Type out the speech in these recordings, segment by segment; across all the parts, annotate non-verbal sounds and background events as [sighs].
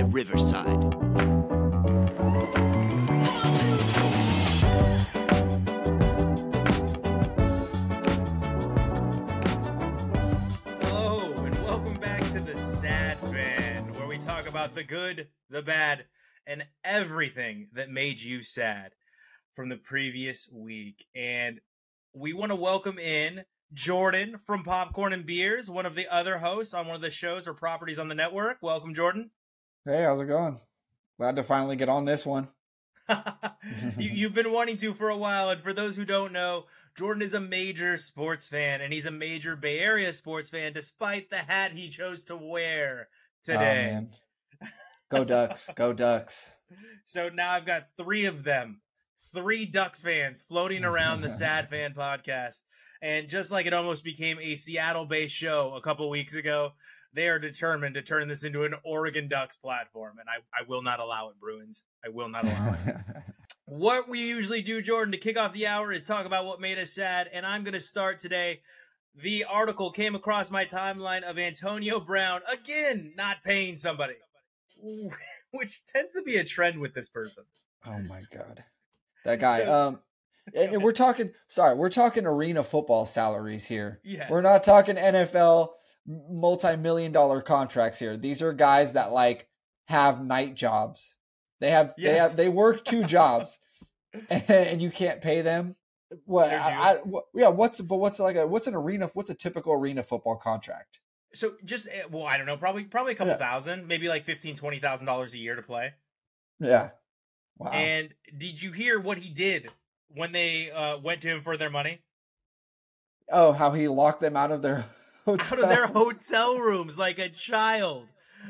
by Riverside. Hello, and welcome back to the Sad Fan, where we talk about the good, the bad, and everything that made you sad from the previous week. And we want to welcome in Jordan from Popcorn and Beers, one of the other hosts on one of the shows or properties on the network. Welcome, Jordan. Hey, how's it going? Glad to finally get on this one. [laughs] you, you've been wanting to for a while, and for those who don't know, Jordan is a major sports fan, and he's a major Bay Area sports fan, despite the hat he chose to wear Oh, today. man. Go Ducks. Go [laughs] Ducks. so now I've got three of them, three Ducks fans floating around the [laughs] Sad Fan podcast. And just like it almost became a Seattle based show a couple weeks ago, they are determined to turn this into an Oregon Ducks platform. And I, I will not allow it, Bruins. I will not allow it. [laughs] What we usually do, Jordan, to kick off the hour is talk about what made us sad. And I'm going to start today. The article came across my timeline of Antonio Brown again not paying somebody, [laughs] which tends to be a trend with this person. oh my god. That guy. So- um and, and we're talking sorry, we're talking arena football salaries here. Yes. We're not talking NFL multi-million dollar contracts here. These are guys that like have night jobs. They have they have they work two jobs [laughs] and you can't pay them. What, I, I, what yeah, what's but what's like a what's an arena what's a typical arena football contract? So just eh, well, I don't know, probably probably a couple Yeah. thousand, maybe like fifteen, twenty thousand dollars a year to play. Yeah. Wow. And did you hear what he did when they uh, went to him for their money oh, how he locked them out of their hotel. out of their hotel rooms like a child?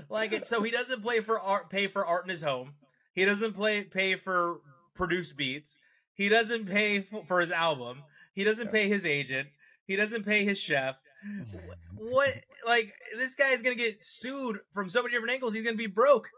Like it, so he doesn't play for art, pay for art in his home. He doesn't play pay for produced beats. He doesn't pay f- for his album. He doesn't pay his agent. He doesn't pay his chef. [sighs] What like this guy is gonna get sued from so many different angles. He's gonna be broke.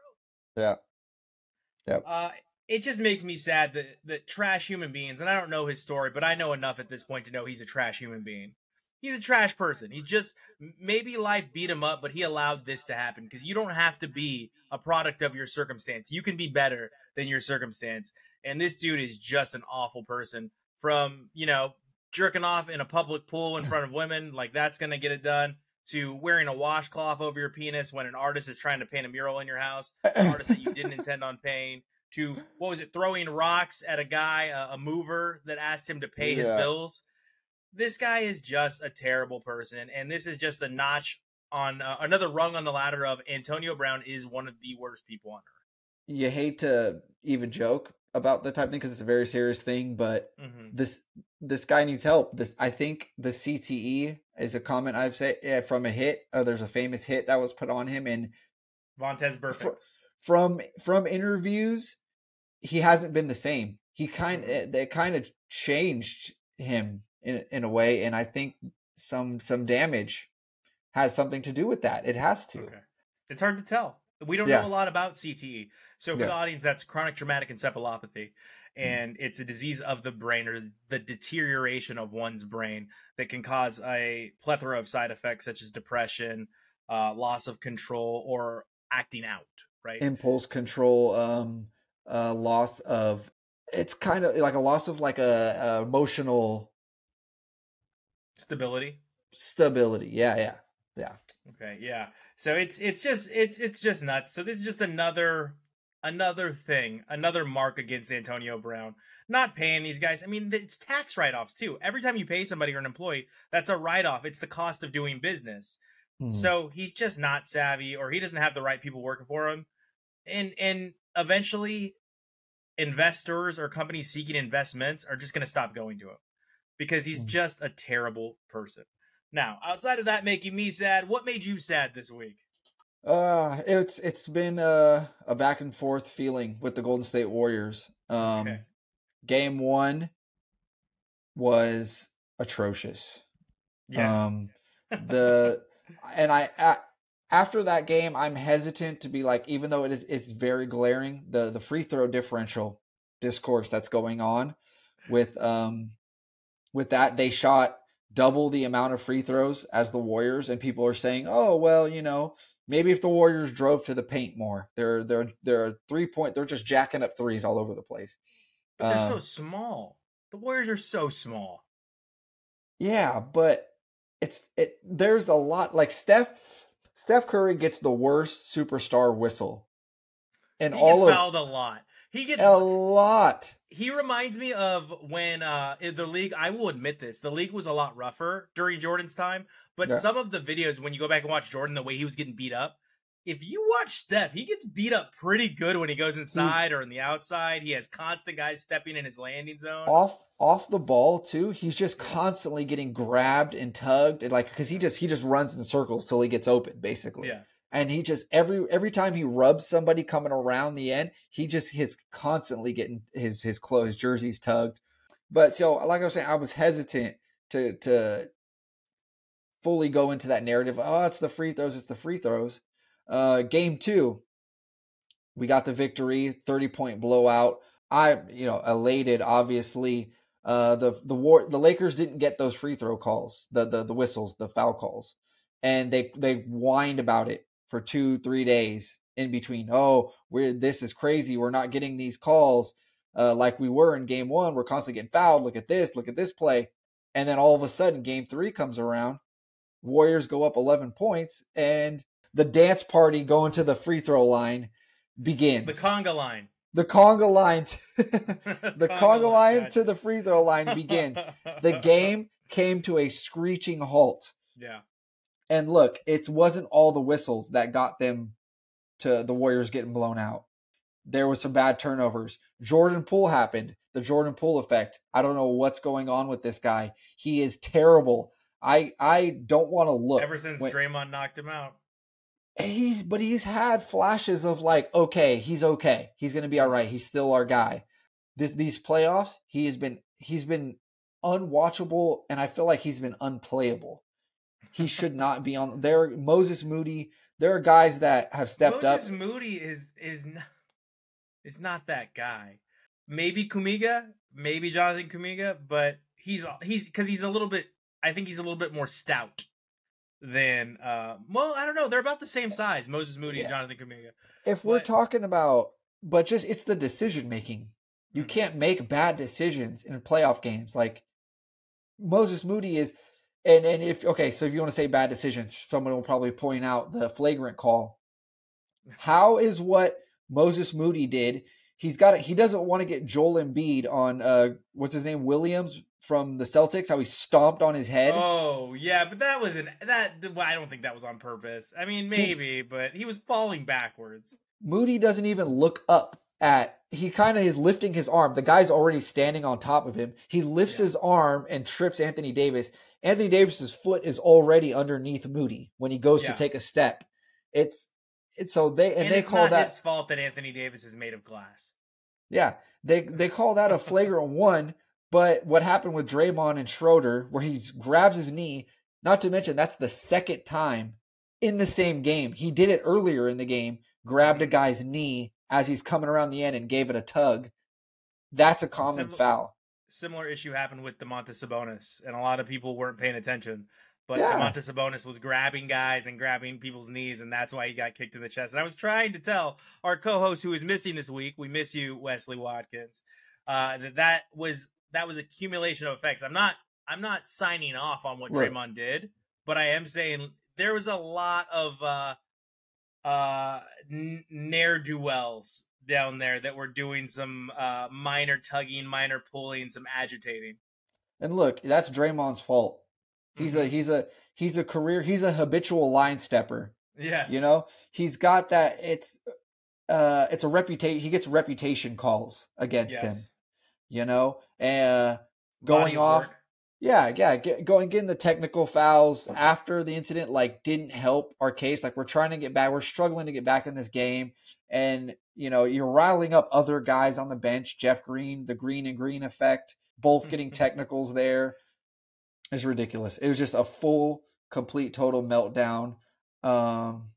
Yeah. Uh, it just makes me sad that that trash human beings, and I don't know his story, but I know enough at this point to know he's a trash human being. He's a trash person. He just maybe life beat him up, but he allowed this to happen because you don't have to be a product of your circumstance. You can be better than your circumstance. And this dude is just an awful person. From you know jerking off in a public pool in front of women, like that's gonna get it done. To wearing a washcloth over your penis when an artist is trying to paint a mural in your house an artist that you didn't intend on paying to what was it throwing rocks at a guy a, a mover that asked him to pay his bills this guy is just a terrible person and this is just a notch on uh, another rung on the ladder of antonio brown is one of the worst people on earth you hate to even joke about the type thing because it's a very serious thing, but hmm this this guy needs help. This I think the CTE is a comment I've said yeah, from a hit. Oh, there's a famous hit that was put on him, and Vontaze Burfict fr- from from interviews, he hasn't been the same. He kind Mhm. they kind of changed him in in a way, and I think some some damage has something to do with that. It has to. okay it's hard to tell we don't Yeah. know a lot about cte so for Yeah. the audience that's chronic traumatic encephalopathy and it's a disease of the brain or the deterioration of one's brain that can cause a plethora of side effects such as depression uh, loss of control or acting out right impulse control um uh loss of it's kind of like a loss of like a, a emotional stability? Stability. Yeah yeah. Yeah. Okay yeah. So it's it's just it's it's just nuts. So this is just another another thing another mark against antonio brown. Not paying these guys. I mean it's tax write-offs too. Every time you pay somebody or an employee that's a write-off. It's the cost of doing business. Hmm. So he's just not savvy, or he doesn't have the right people working for him, and and eventually, investors or companies seeking investments are just going to stop going to him because he's Mm. just a terrible person. Now, outside of that making me sad, what made you sad this week? uh it's it's been uh, a back and forth feeling with the golden state warriors um Okay. game one was atrocious Yes. um [laughs] the and I a, after that game, I'm hesitant to be like, even though it is it's very glaring, the the free throw differential discourse that's going on with um with that they shot double the amount of free throws as the Warriors, and people are saying, oh well, you know, Maybe if the Warriors drove to the paint more, they're they're they're three point. They're just jacking up threes all over the place. But they're um, so small. The Warriors are so small. Yeah, but it's it. There's a lot like Steph. Steph Curry gets the worst superstar whistle, and all of a lot. He gets a lot. He reminds me of when uh the league. I will admit this: the league was a lot rougher during Jordan's time. But yeah. some of the videos, when you go back and watch Jordan, the way he was getting beat up, if you watch Steph, he gets beat up pretty good when he goes inside he's, or in the outside. He has constant guys stepping in his landing zone. Off off the ball too. He's just constantly getting grabbed and tugged, and like because he just he just runs in circles till he gets open, basically. Yeah. And he just every every time he rubs somebody coming around the end, he just is constantly getting his his clothes jerseys tugged. But so like I was saying, I was hesitant to to fully go into that narrative. Oh, it's the free throws. It's the free throws. Uh, game two, we got the victory, 30 point blowout. I, you know, elated, obviously. Uh, the the war the Lakers didn't get those free throw calls, the the the whistles, the foul calls, and they they whined about it for two three days in between. Oh, we're this is crazy. We're not getting these calls uh, like we were in game one. We're constantly getting fouled. Look at this. Look at this play. And then all of a sudden, game three comes around. Warriors go up 11 points, and the dance party going to the free throw line begins. The conga line. The conga line, [laughs] [laughs] the conga, conga line to the free throw line begins. the [laughs] game came to a screeching halt. Yeah. And look, it wasn't all the whistles that got them to the Warriors getting blown out. There was some bad turnovers. Jordan Poole happened. The Jordan Poole effect. I don't know what's going on with this guy. He is terrible. I I don't want to look. Ever since when, Draymond knocked him out he's but he's had flashes of like okay he's okay he's gonna be all right he's still our guy this these playoffs he has been he's been unwatchable and i feel like he's been unplayable he should not be on there moses moody there are guys that have stepped moses up moses moody is is not is not that guy maybe kuminga maybe jonathan kuminga but he's he's because he's a little bit i think he's a little bit more stout than uh well I don't know they're about the same size Moses Moody yeah. and Jonathan Kuminga. If we're talking about but just it's the decision making. You mm-hmm. can't make bad decisions in playoff games. Like Moses Moody is and and if okay, so if you want to say bad decisions, someone will probably point out the flagrant call. How is what Moses Moody did? He's got it. he doesn't want to get Joel Embiid on uh what's his name Williams from the Celtics, how he stomped on his head. Oh yeah, but that was an that. Well, I don't think that was on purpose. I mean, maybe, he, but he was falling backwards. Moody doesn't even look up at. He kind of is lifting his arm. The guy's already standing on top of him. He lifts yeah. his arm and trips Anthony Davis. Anthony Davis's foot is already underneath Moody when he goes yeah. to take a step. It's it's so they and, and they call that his fault that Anthony Davis is made of glass. Yeah, they they call that a [laughs] flagrant one but what happened with Draymond and Schroeder, where he grabs his knee, not to mention that's the second time in the same game. He did it earlier in the game, grabbed a mm-hmm. guy's knee as he's coming around the end and gave it a tug. That's a common Sim- foul. Similar issue happened with Domantas Sabonis, and a lot of people weren't paying attention. But yeah. Domantas Sabonis was grabbing guys and grabbing people's knees, and that's why he got kicked in the chest. And I was trying to tell our co-host who is missing this week, we miss you, Wesley Watkins, uh, that that was that was accumulation of effects. I'm not I'm not signing off on what right. Draymond did, but I am saying there was a lot of uh uh ne'er do wells down there that were doing some uh minor tugging, minor pulling, some agitating. And look, that's Draymond's fault. He's mm-hmm. a he's a he's a career he's a habitual line stepper. Yes. You know, he's got that it's uh it's a reputation he gets reputation calls against yes. him you know, and uh, going off. Work. Yeah, yeah, get, going getting the technical fouls after the incident like didn't help our case. Like we're trying to get back, we're struggling to get back in this game, and you know you're riling up other guys on the bench. Jeff Green, the Green and Green effect, both getting technicals there. It's ridiculous. It was just a full, complete, total meltdown. Um,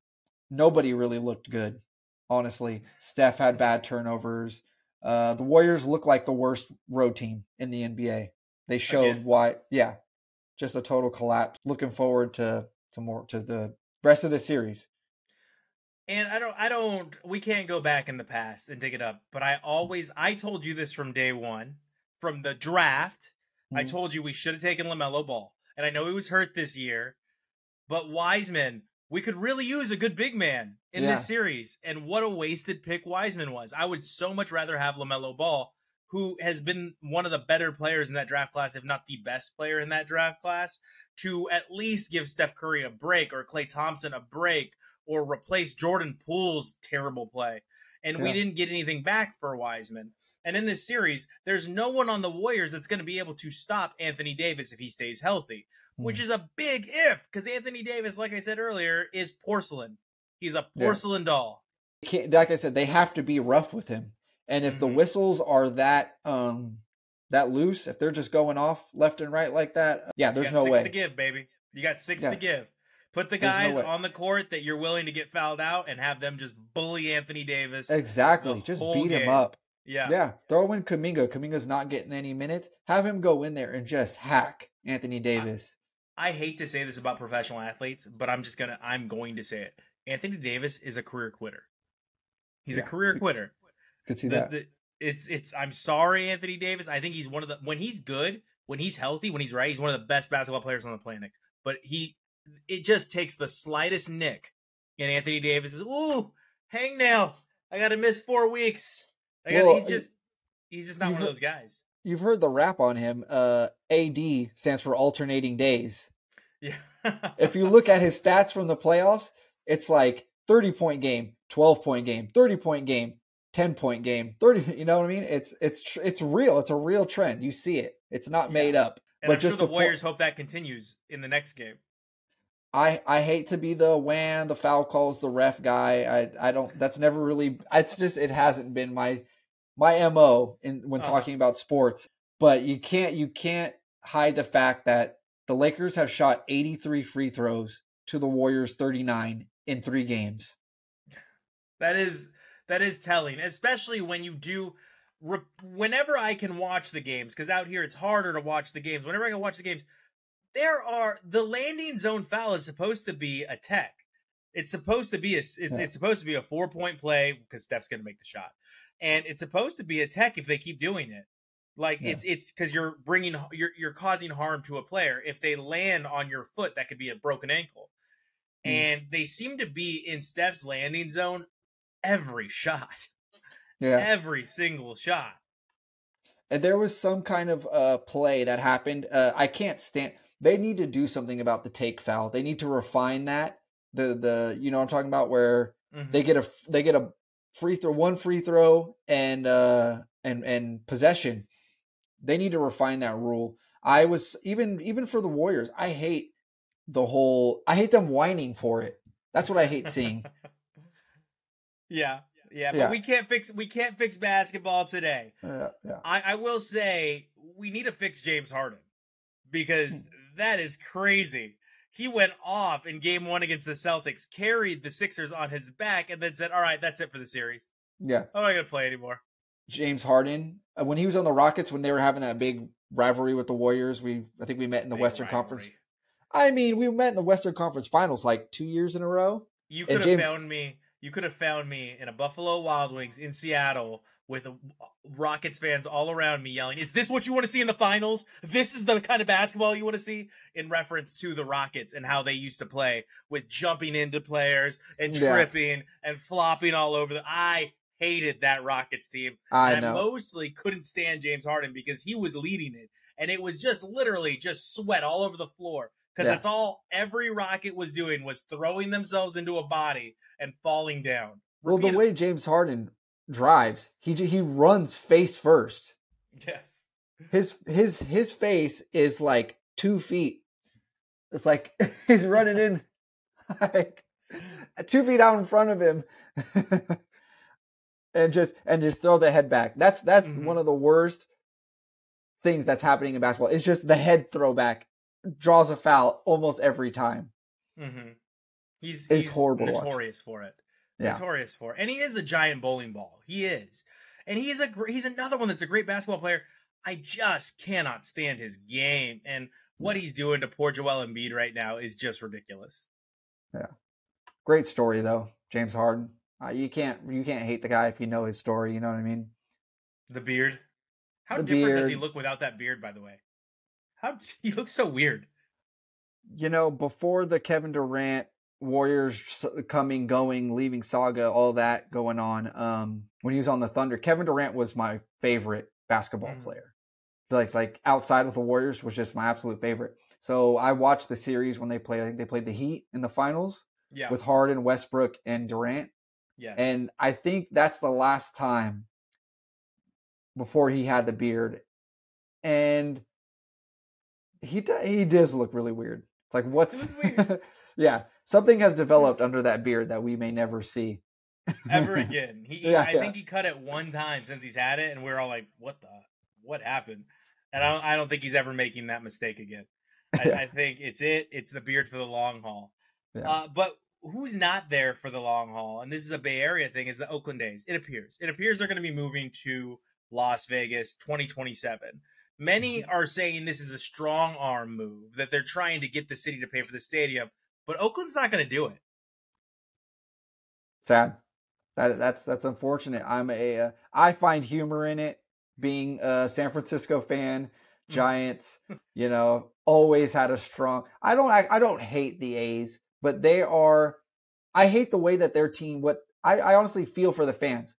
nobody really looked good, honestly. Steph had bad turnovers. Uh, the Warriors look like the worst road team in the NBA. They showed Again. why. Yeah, just a total collapse. Looking forward to to more to the rest of the series. And I don't I don't we can't go back in the past and dig it up, but I always I told you this from day 1 from the draft. Mm-hmm. I told you we should have taken LaMelo Ball. And I know he was hurt this year, but Wiseman, we could really use a good big man in yeah. this series. And what a wasted pick Wiseman was. I would so much rather have LaMelo Ball, who has been one of the better players in that draft class, if not the best player in that draft class, to at least give Steph Curry a break or Klay Thompson a break or replace Jordan Poole's terrible play. And yeah. we didn't get anything back for Wiseman. And in this series, there's no one on the Warriors that's going to be able to stop Anthony Davis if he stays healthy, hmm. which is a big if because Anthony Davis, like I said earlier, is porcelain. He's a porcelain yeah. doll. like I said, they have to be rough with him. And if mm-hmm. the whistles are that um that loose, if they're just going off left and right like that, yeah, there's no way to give, baby. You got six yeah. to give. Put the guys no on the court that you're willing to get fouled out and have them just bully Anthony Davis. Exactly. Just beat game. him up. Yeah. Yeah. Throw in Kuminga. Kuminga's not getting any minutes. Have him go in there and just hack Anthony Davis. I, I hate to say this about professional athletes, but I'm just gonna I'm going to say it. Anthony Davis is a career quitter. He's yeah. a career quitter. Could see the, that. The, it's it's I'm sorry, Anthony Davis. I think he's one of the when he's good, when he's healthy, when he's right, he's one of the best basketball players on the planet. But he it just takes the slightest nick, and Anthony Davis is ooh hangnail. I got to miss four weeks. I got well, he's just he's just not one of those guys. You've heard the rap on him. Uh, AD stands for alternating days. Yeah. if you look at his stats from the playoffs, it's like 30 point game, 12 point game, 30 point game, 10 point game, 30, [laughs] you know what I mean? It's it's it's real. It's a real trend. You see it. It's not yeah. made up. And but I'm just sure the Warriors po- hope that continues in the next game. I I hate to be the whan the foul calls the ref guy. I I don't. That's never really. It's just it hasn't been my my mo in when uh-huh. talking about sports. But you can't you can't hide the fact that the Lakers have shot 83 free throws to the Warriors 39 in three games. That is that is telling, especially when you do. Whenever I can watch the games, because out here it's harder to watch the games. Whenever I can watch the games, there are the landing zone foul is supposed to be a tech. It's supposed to be a it's yeah. it's supposed to be a four point play because Steph's going to make the shot, and it's supposed to be a tech if they keep doing it. Like yeah. it's it's because you're bringing you're you're causing harm to a player. If they land on your foot, that could be a broken ankle. Mm. And they seem to be in Steph's landing zone every shot. Yeah, every single shot. And there was some kind of uh, play that happened. Uh, I can't stand they need to do something about the take foul. They need to refine that. The the you know I'm talking about where mm-hmm. they get a they get a free throw one free throw and uh and and possession. They need to refine that rule. I was even even for the Warriors, I hate the whole I hate them whining for it. That's what I hate [laughs] seeing. yeah. Yeah, but yeah. we can't fix we can't fix basketball today. Yeah, yeah. I, I will say we need to fix James Harden because hmm that is crazy. He went off in game one against the Celtics, carried the Sixers on his back, and then said, All right, that's it for the series. Yeah. I'm not going to play anymore. James Harden, uh, when he was on the Rockets, when they were having that big rivalry with the Warriors, we I think we met in the big Western rivalry. Conference. I mean, we met in the Western Conference Finals like two years in a row. You could have James... found me. You could have found me in a Buffalo Wild Wings in Seattle with uh, Rockets fans all around me yelling, "Is this what you want to see in the finals? This is the kind of basketball you want to see?" In reference to the Rockets and how they used to play with jumping into players and tripping yeah. and flopping all over the. I hated that Rockets team. I know. I mostly couldn't stand James Harden because he was leading it, and it was just literally just sweat all over the floor because yeah. that's all every Rocket was doing was throwing themselves into a body and falling down. Well, the way James Harden drives, he he runs face first. Yes. His his his face is like two feet. It's like [laughs] he's running in [laughs] like two feet out in front of him. [laughs] and just and just throw the head back. That's that's mm-hmm. one of the worst things that's happening in basketball. It's just the head throwback draws a foul almost every time. Mm-hmm. He's it's he's horrible. Notorious for it yeah. notorious for. And he is a giant bowling ball. He is. And he's a he's another one that's a great basketball player. I just cannot stand his game and what he's doing to poor Joel Embiid right now is just ridiculous. Yeah. Great story though, James Harden. Uh, you can't you can't hate the guy if you know his story. You know what I mean? The beard. How The different does he look without that beard? By the way, how [laughs] he looks so weird. You know, before the Kevin Durant Warriors coming, going, leaving saga, all that going on. Um, when he was on the Thunder, Kevin Durant was my favorite basketball Mhm. player. Like like outside of the Warriors was just my absolute favorite. So I watched the series when they played. I think they played the Heat in the finals Yeah. with Harden, Westbrook, and Durant. Yeah. And I think that's the last time before he had the beard. And he he does look really weird. It's like what's It was weird. [laughs] yeah, something has [laughs] developed under that beard that we may never see ever [laughs] again. He, Yeah, I yeah. think he cut it one time since he's had it, and we are all like, "What the? What happened?" And I don't, I don't think he's ever making that mistake again. [laughs] I, Yeah. I think it's it. It's the beard for the long haul. Uh, but who's not there for the long haul? And this is a Bay Area thing. Is the Oakland A's? It appears. It appears they're going to be moving to Las Vegas 2027. Many Mm-hmm. are saying this is a strong arm move that they're trying to get the city to pay for the stadium, but Oakland's not going to do it. Sad. That that's that's unfortunate. I'm a uh, I find humor in it. Being a San Francisco fan, Giants, [laughs] you know, always had a strong. I don't I, I don't hate the A's, but they are. I hate the way that their team. What I, I honestly feel for the fans.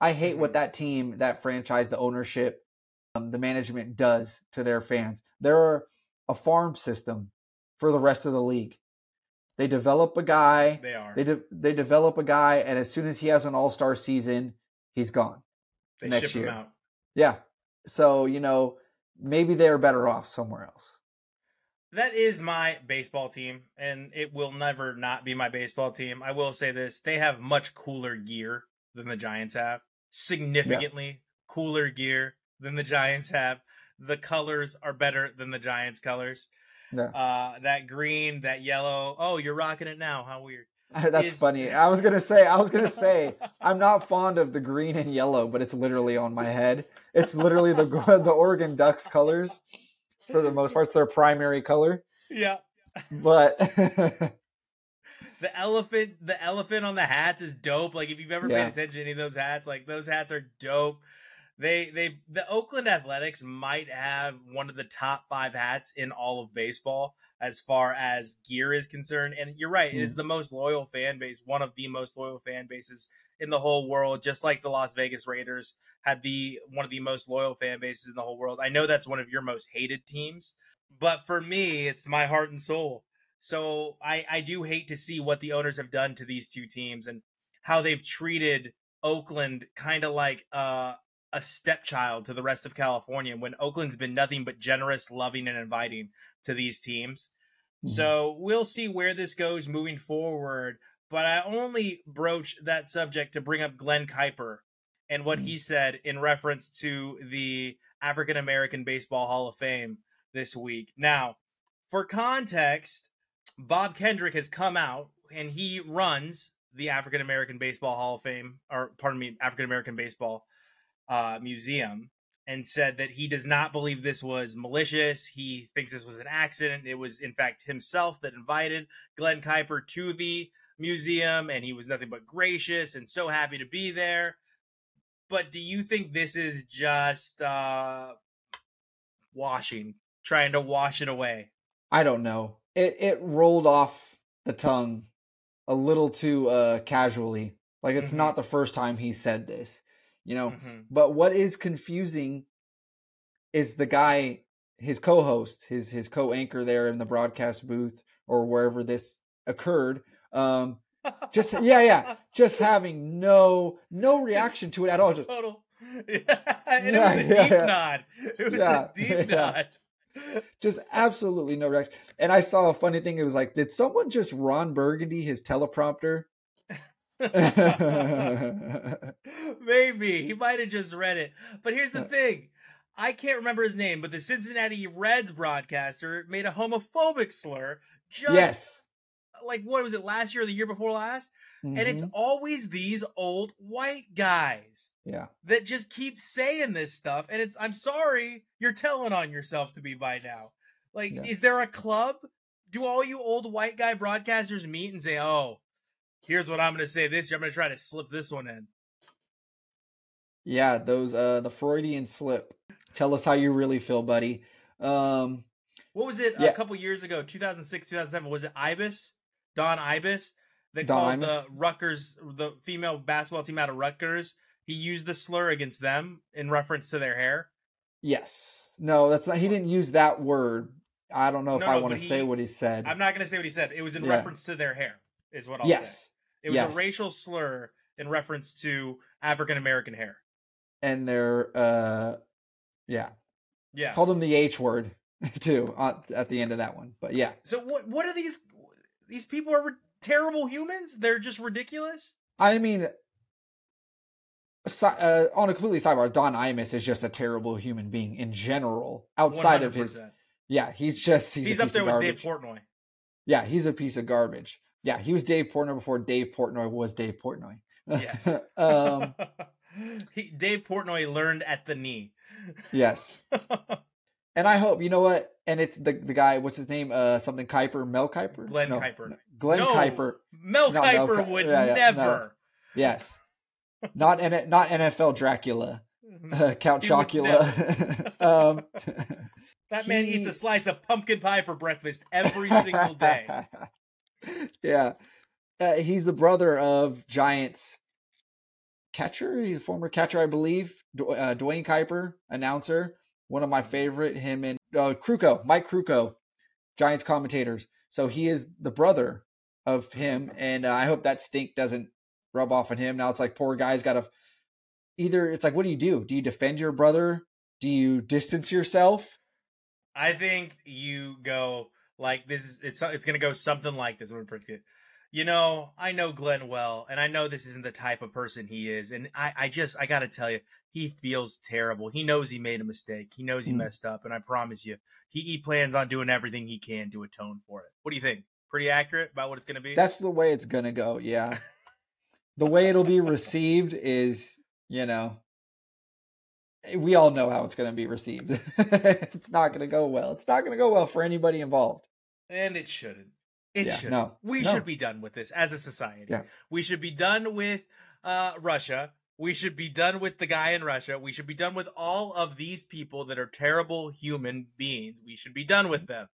I hate what Mhm. that team, that franchise, the ownership, um, the management does to their fans. They're a farm system for the rest of the league. They develop a guy. They are. They de- they develop a guy, and as soon as he has an All Star season, he's gone. They next ship year. him out. Yeah. So you know, maybe they're better off somewhere else. That is my baseball team, and it will never not be my baseball team. I will say this: they have much cooler gear than the Giants have. Significantly cooler gear than the Giants have. The colors are better than the Giants' colors. Yeah. Uh, that green, that yellow. Oh, you're rocking it now. How weird. [laughs] That's Is- funny. I was gonna say. I was gonna say. [laughs] I'm not fond of the green and yellow, but it's literally on my head. It's literally the [laughs] the Oregon Ducks colors for the most part. It's their primary color, Yeah. but The elephant, the elephant on the hats is dope. Like if you've ever Yeah. paid attention to any of those hats, like those hats are dope. They they the Oakland Athletics might have one of the top five hats in all of baseball as far as gear is concerned. And you're right, it is Mm. the most loyal fan base, one of the most loyal fan bases in the whole world, just like the Las Vegas Raiders had the one of the most loyal fan bases in the whole world. I know that's one of your most hated teams, but for me, it's my heart and soul. So I, I do hate to see what the owners have done to these two teams and how they've treated Oakland kind of like uh, a stepchild to the rest of California when Oakland's been nothing but generous, loving, and inviting to these teams. Mm-hmm. So we'll see where this goes moving forward. But I only broach that subject to bring up Glen Kuiper and what he mm-hmm. said in reference to the African American Baseball Hall of Fame this week. Now, for context, Bob Kendrick has come out and he runs the African American Baseball Hall of Fame, or pardon me, African American Baseball uh, Museum, and said that he does not believe this was malicious. He thinks this was an accident. It was, in fact, himself that invited Glen Kuiper to the museum, and he was nothing but gracious and so happy to be there. But do you think this is just uh, washing, trying to wash it away? I don't know. It it rolled off the tongue a little too uh casually. Like it's Mhm. not the first time he said this, you know. Mhm. But what is confusing is the guy, his co-host, his his co-anchor there in the broadcast booth or wherever this occurred. Um, just [laughs] yeah, yeah, just having no no reaction to it at all. Just total. [laughs] Yeah, and Yeah, it was a [laughs] deep yeah. nod. It was Yeah, a deep yeah. nod. just absolutely no reaction. And I saw a funny thing. It was like, did someone just Ron Burgundy his teleprompter? [laughs] Maybe he might have just read it. But here's the thing. I can't remember his name, but the Cincinnati Reds broadcaster made a homophobic slur just yes. like what was it last year or the year before last? And it's Mhm. always these old white guys yeah. that just keep saying this stuff and it's i'm sorry you're telling on yourself to be by now like Yeah. is there a club do all you old white guy broadcasters meet and say oh Here's what I'm going to say this year. I'm going to try to slip this one in. Yeah, those uh the Freudian slip. Tell us how you really feel, buddy. Um what was it yeah. a couple years ago, 2006, 2007? Was it Imus? Don Imus? They Don called Imus? the Rutgers, the female basketball team out of Rutgers. He used the slur against them in reference to their hair. Yes. No, that's not. He didn't use that word. I don't know if no, I want to say what he said. I'm not going to say what he said. It was in yeah. reference to their hair, is what I'll yes. say. It was yes. a racial slur in reference to African American hair. And their, uh, yeah. Yeah. Called them the H word. [laughs] too at the end of that one. But yeah. So what what are these these people are terrible humans? They're just ridiculous? I mean uh, on a completely sidebar, Don Imus is just a terrible human being in general. Outside 100%. of his, yeah, he's just he's, he's up there with Dave Portnoy. Yeah, he's a piece of garbage. Yeah, he was Dave Portnoy before Dave Portnoy was Dave Portnoy. Yes. [laughs] um, [laughs] he, Dave Portnoy learned at the knee. yes. [laughs] And I hope you know what. And it's the the guy. What's his name? Uh, something Kiper. Mel Kiper. Glen no, Kiper. Glen no, Kiper. Mel Kiper Mel, would yeah, yeah, never. No. Yes. not N- not NFL Dracula. Uh, Count Chocula. um, that he... man eats a slice of pumpkin pie for breakfast every single day. Yeah, uh, he's the brother of Giants catcher. He's a former catcher, I believe. uh, Duane Kuiper, announcer one of my favorite. Him and uh, Krukow, Mike Krukow, Giants commentators. So he is the brother of him, and uh, I hope that stink doesn't rub off on him. Now it's like poor guy's got to either. It's like, what do you do? Do you defend your brother? Do you distance yourself? I think you go like this is it's it's gonna go something like this. I'm gonna predict it you know, I know Glen well, and I know this isn't the type of person he is. And I, I just, I got to tell you, he feels terrible. He knows he made a mistake. He knows he mm. messed up. And I promise you, he, he plans on doing everything he can to atone for it. What do you think? Pretty accurate about what it's to be? That's the way it's to go. Yeah. [laughs] the way it'll be received is, you know, we all know how it's going to be received. [laughs] it's not going to go well. It's not going to go well for anybody involved. And it shouldn't. It yeah, should. No, we no. should be done with this as a society. Yeah. We should be done with uh, Russia. We should be done with the guy in Russia. We should be done with all of these people that are terrible human beings. We should be done with them.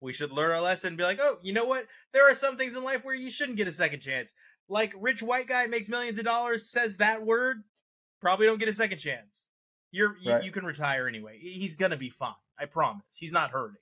We should learn our lesson and be like, oh, you know what? There are some things in life where you shouldn't get a second chance. Like rich white guy makes millions of dollars, says that word, probably don't get a second chance. You're you, right. you can retire anyway. He's gonna be fine. I promise. He's not hurting.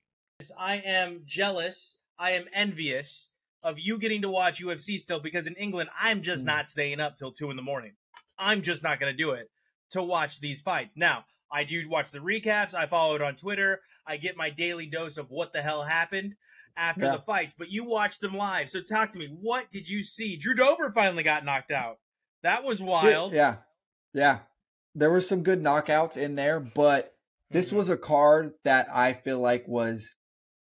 I am jealous I am envious of you getting to watch UFC still because in England, I'm just mm. not staying up till two in the morning. I'm just not going to do it to watch these fights. Now, I do watch the recaps. I follow it on Twitter. I get my daily dose of what the hell happened after yeah. the fights, but you watch them live. So talk to me. What did you see? Drew Dober finally got knocked out. That was wild. Yeah. Yeah. There were some good knockouts in there, but this mm-hmm. was a card that I feel like was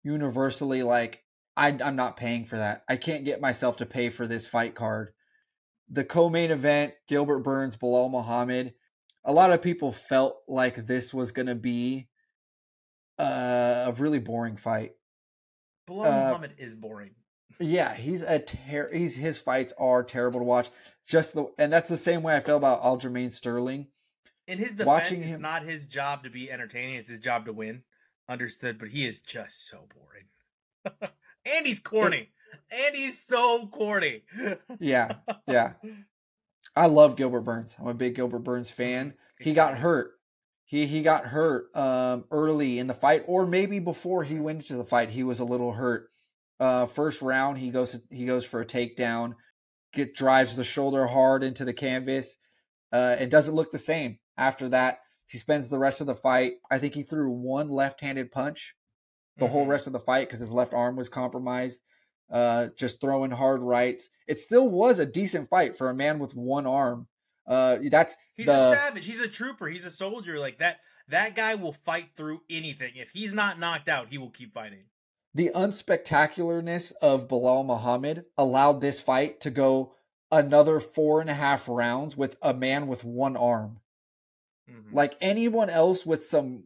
universally like I, I'm not paying for that. I can't get myself to pay for this fight card. The co-main event, Gilbert Burns, Belal Muhammad. A lot of people felt like this was going to be uh, a really boring fight. Belal uh, Muhammad is boring. Yeah, he's a ter- he's his fights are terrible to watch. Just the and that's the same way I feel about Aljamain Sterling. In his defense, it's not his job to be entertaining; it's his job to win. Understood, but he is just so boring. [laughs] and he's corny. and he's so corny. yeah, yeah. [laughs] I love Gilbert Burns. I'm a big Gilbert Burns fan. He got hurt. He he got hurt um, early in the fight, or maybe before he went into the fight, he was a little hurt. Uh, first round, he goes he goes for a takedown, get drives the shoulder hard into the canvas. Uh, it doesn't look the same after that. He spends the rest of the fight. I think he threw one left-handed punch the mm-hmm. whole rest of the fight because his left arm was compromised. Uh, just throwing hard rights. It still was a decent fight for a man with one arm. Uh, that's he's the... a savage. He's a trooper. He's a soldier. Like that. That guy will fight through anything. If he's not knocked out, he will keep fighting. The unspectacularness of Belal Muhammad allowed this fight to go another four and a half rounds with a man with one arm. Mm-hmm. Like anyone else with some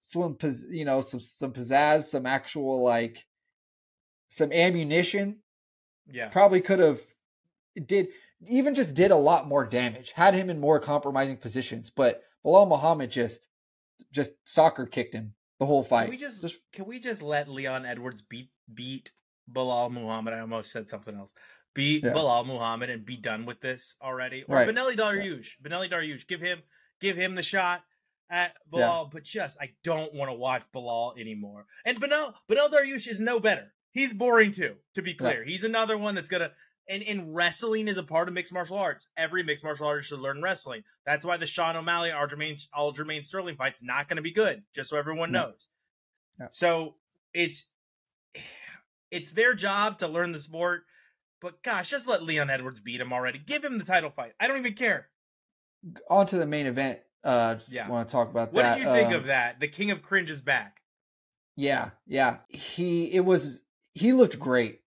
some you know some some pizzazz, some actual like some ammunition. Yeah, probably could have did even just did a lot more damage, had him in more compromising positions. But Belal Muhammad just just soccer kicked him the whole fight. Can we just, just can we just let Leon Edwards beat beat Belal Muhammad? I almost said something else. Beat yeah. Belal Muhammad and be done with this already. Or right. Beneil Dariush. Yeah. Beneil Dariush. Give him give him the shot at Belal, yeah. but just I don't want to watch Belal anymore. And Beneil Beneil Dariush is no better. He's boring too, to be clear. He's another one that's gonna and, and wrestling is a part of mixed martial arts. Every mixed martial artist should learn wrestling. That's why the Sean O'Malley Aljamain Aljamain Sterling fight's not going to be good, just so everyone knows. Yeah. So it's it's their job to learn the sport, but gosh, just let Leon Edwards beat him already. Give him the title fight. I don't even care. On to the main event. Uh, yeah, want to talk about what that. What did you think um, of that? The King of Cringe is back. Yeah, yeah. He it was he looked great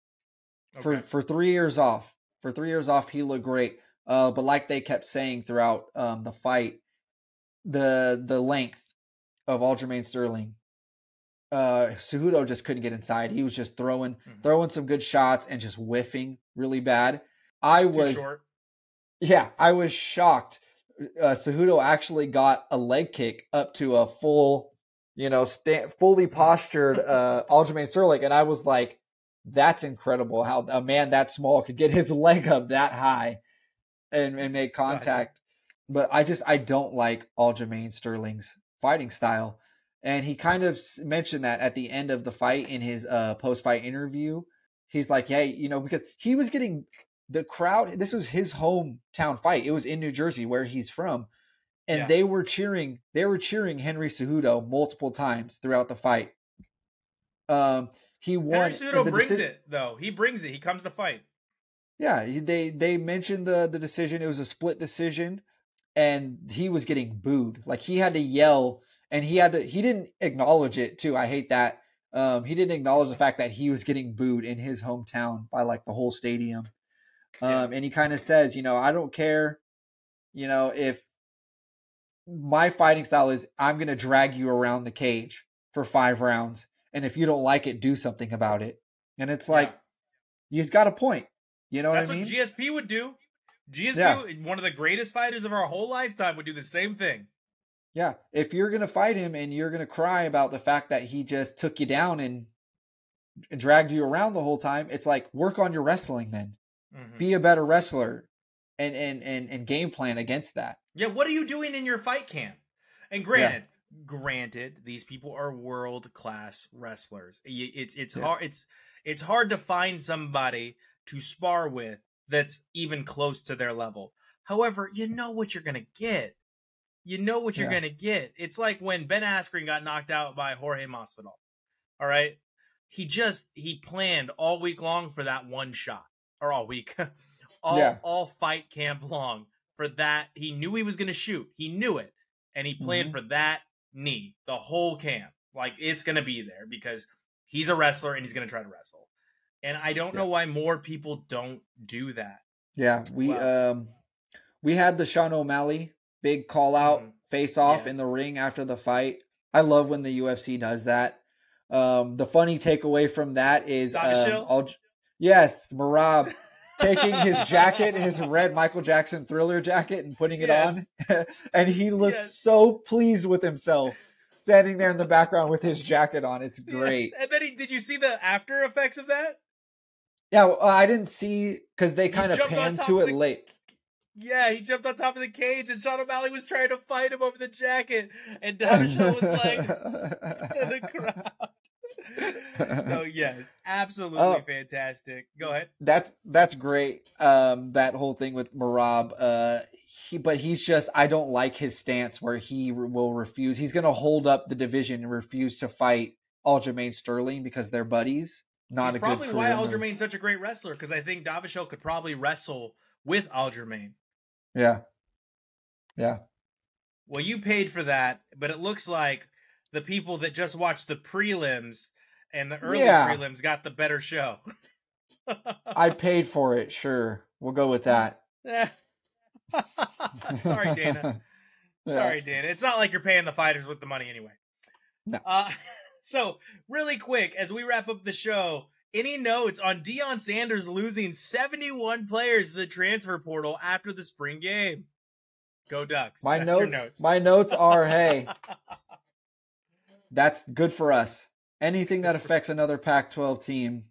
for for three years off. For three years off, he looked great. Uh, but like they kept saying throughout um, the fight, the the length of Aljamain Sterling, uh, Cejudo just couldn't get inside. He was just throwing mm-hmm. throwing some good shots and just whiffing really bad. I Too was, short. yeah, I was shocked. Uh, Cejudo actually got a leg kick up to a full, you know, sta- fully postured uh, [laughs] Aljamain Sterling, and I was like, that's incredible how a man that small could get his [laughs] leg up that high and, and make contact. But I just I don't like Aljamain Sterling's fighting style. And he kind of mentioned that at the end of the fight in his uh, post fight interview. He's like, "Hey, you know, because he was getting the crowd. This was his hometown fight. It was in New Jersey, where he's from, and yeah. they were cheering. They were cheering Henry Cejudo multiple times throughout the fight. Um, he won. Henry brings deci- it though. He brings it. He comes to fight. Yeah, they they mentioned the the decision. It was a split decision, and he was getting booed. Like he had to yell, and he had to. He didn't acknowledge it too. I hate that. Um, he didn't acknowledge the fact that he was getting booed in his hometown by like the whole stadium. Um, and he kind of says, you know, I don't care, you know, if my fighting style is I'm going to drag you around the cage for five rounds and if you don't like it, do something about it. And it's like yeah. you've got a point. You know That's what I mean? What GSP would do. GSP, yeah. one of the greatest fighters of our whole lifetime, would do the same thing. Yeah, if you're gonna fight him and you're gonna cry about the fact that he just took you down and, and dragged you around the whole time, it's like work on your wrestling then. Mm-hmm. Be a better wrestler, and and and and game plan against that. Yeah, what are you doing in your fight camp? And granted, granted these people are world class wrestlers it's it's yeah. hard it's it's hard to find somebody to spar with that's even close to their level however you know what you're gonna get you know what you're yeah. gonna get it's like when ben askren got knocked out by jorge masvidal all right he just he planned all week long for that one shot or all week [laughs] all yeah. all fight camp long for that he knew he was gonna shoot he knew it and he planned mm-hmm. for that knee the whole camp. Like it's gonna be there because he's a wrestler and he's gonna try to wrestle. And I don't yeah. know why more people don't do that. Yeah, we well, um we had the Sean O'Malley big call out mm-hmm. face off yes. in the ring after the fight. I love when the UFC does that. Um the funny takeaway from that is um, yes, Merab [laughs] taking his jacket, his red Michael Jackson thriller jacket, and putting it yes. on. [laughs] and he looks yes. so pleased with himself standing there in the background with his jacket on. It's [laughs] great. Yes. And then he, did you see the after effects of that? Yeah, well, uh, I didn't see because they kind of panned to it the, late. Yeah, he jumped on top of the cage, and Sean O'Malley was trying to fight him over the jacket, and Davishel was like to the crowd [laughs] so yes, absolutely uh, fantastic. Go ahead. That's that's great. Um, that whole thing with Merab. Uh, he, but he's just I don't like his stance where he will refuse. He's going to hold up the division and refuse to fight Aljamain Sterling because they're buddies. Not he's probably why Aljamain's such a great wrestler because I think Davishel could probably wrestle with Aljamain. Yeah. Yeah. Well, you paid for that, but it looks like the people that just watched the prelims and the early yeah. prelims got the better show. [laughs] I paid for it, sure. We'll go with that. [laughs] Sorry, Dana. [laughs] Sorry, Dana. It's not like you're paying the fighters with the money anyway. No. Uh, so, really quick, as we wrap up the show, Any notes on Deion Sanders losing 71 players to the transfer portal after the spring game? Go Ducks. My notes, notes, My notes are hey, that's good for us. Anything that affects another Pac-12 team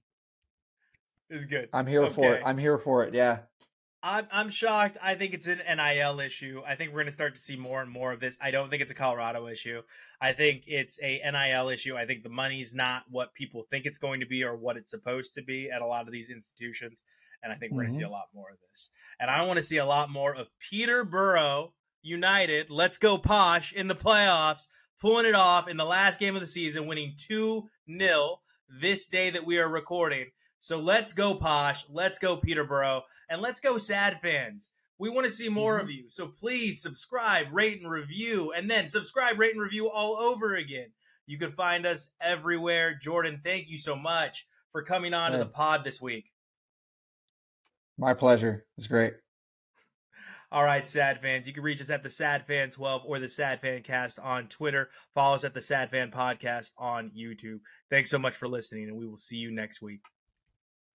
is good. I'm here okay. for it. I'm here for it. Yeah. I'm I'm shocked. I think it's an NIL issue. I think we're going to start to see more and more of this. I don't think it's a Colorado issue. I think it's a NIL issue. I think the money's not what people think it's going to be or what it's supposed to be at a lot of these institutions. And I think we're mm-hmm. going to see a lot more of this. And I want to see a lot more of Peterborough United. Let's go posh in the playoffs, pulling it off in the last game of the season, winning 2 0 this day that we are recording. So let's go posh. Let's go Peterborough. And let's go sad fans. We want to see more mm-hmm. of you. So please subscribe, rate, and review, and then subscribe, rate, and review all over again. You can find us everywhere. Jordan, thank you so much for coming on hey. to the pod this week. My pleasure. It's great. All right, sad fans. You can reach us at the Sad Fan 12 or the Sad Fan Cast on Twitter. Follow us at the Sad Fan Podcast on YouTube. Thanks so much for listening, and we will see you next week.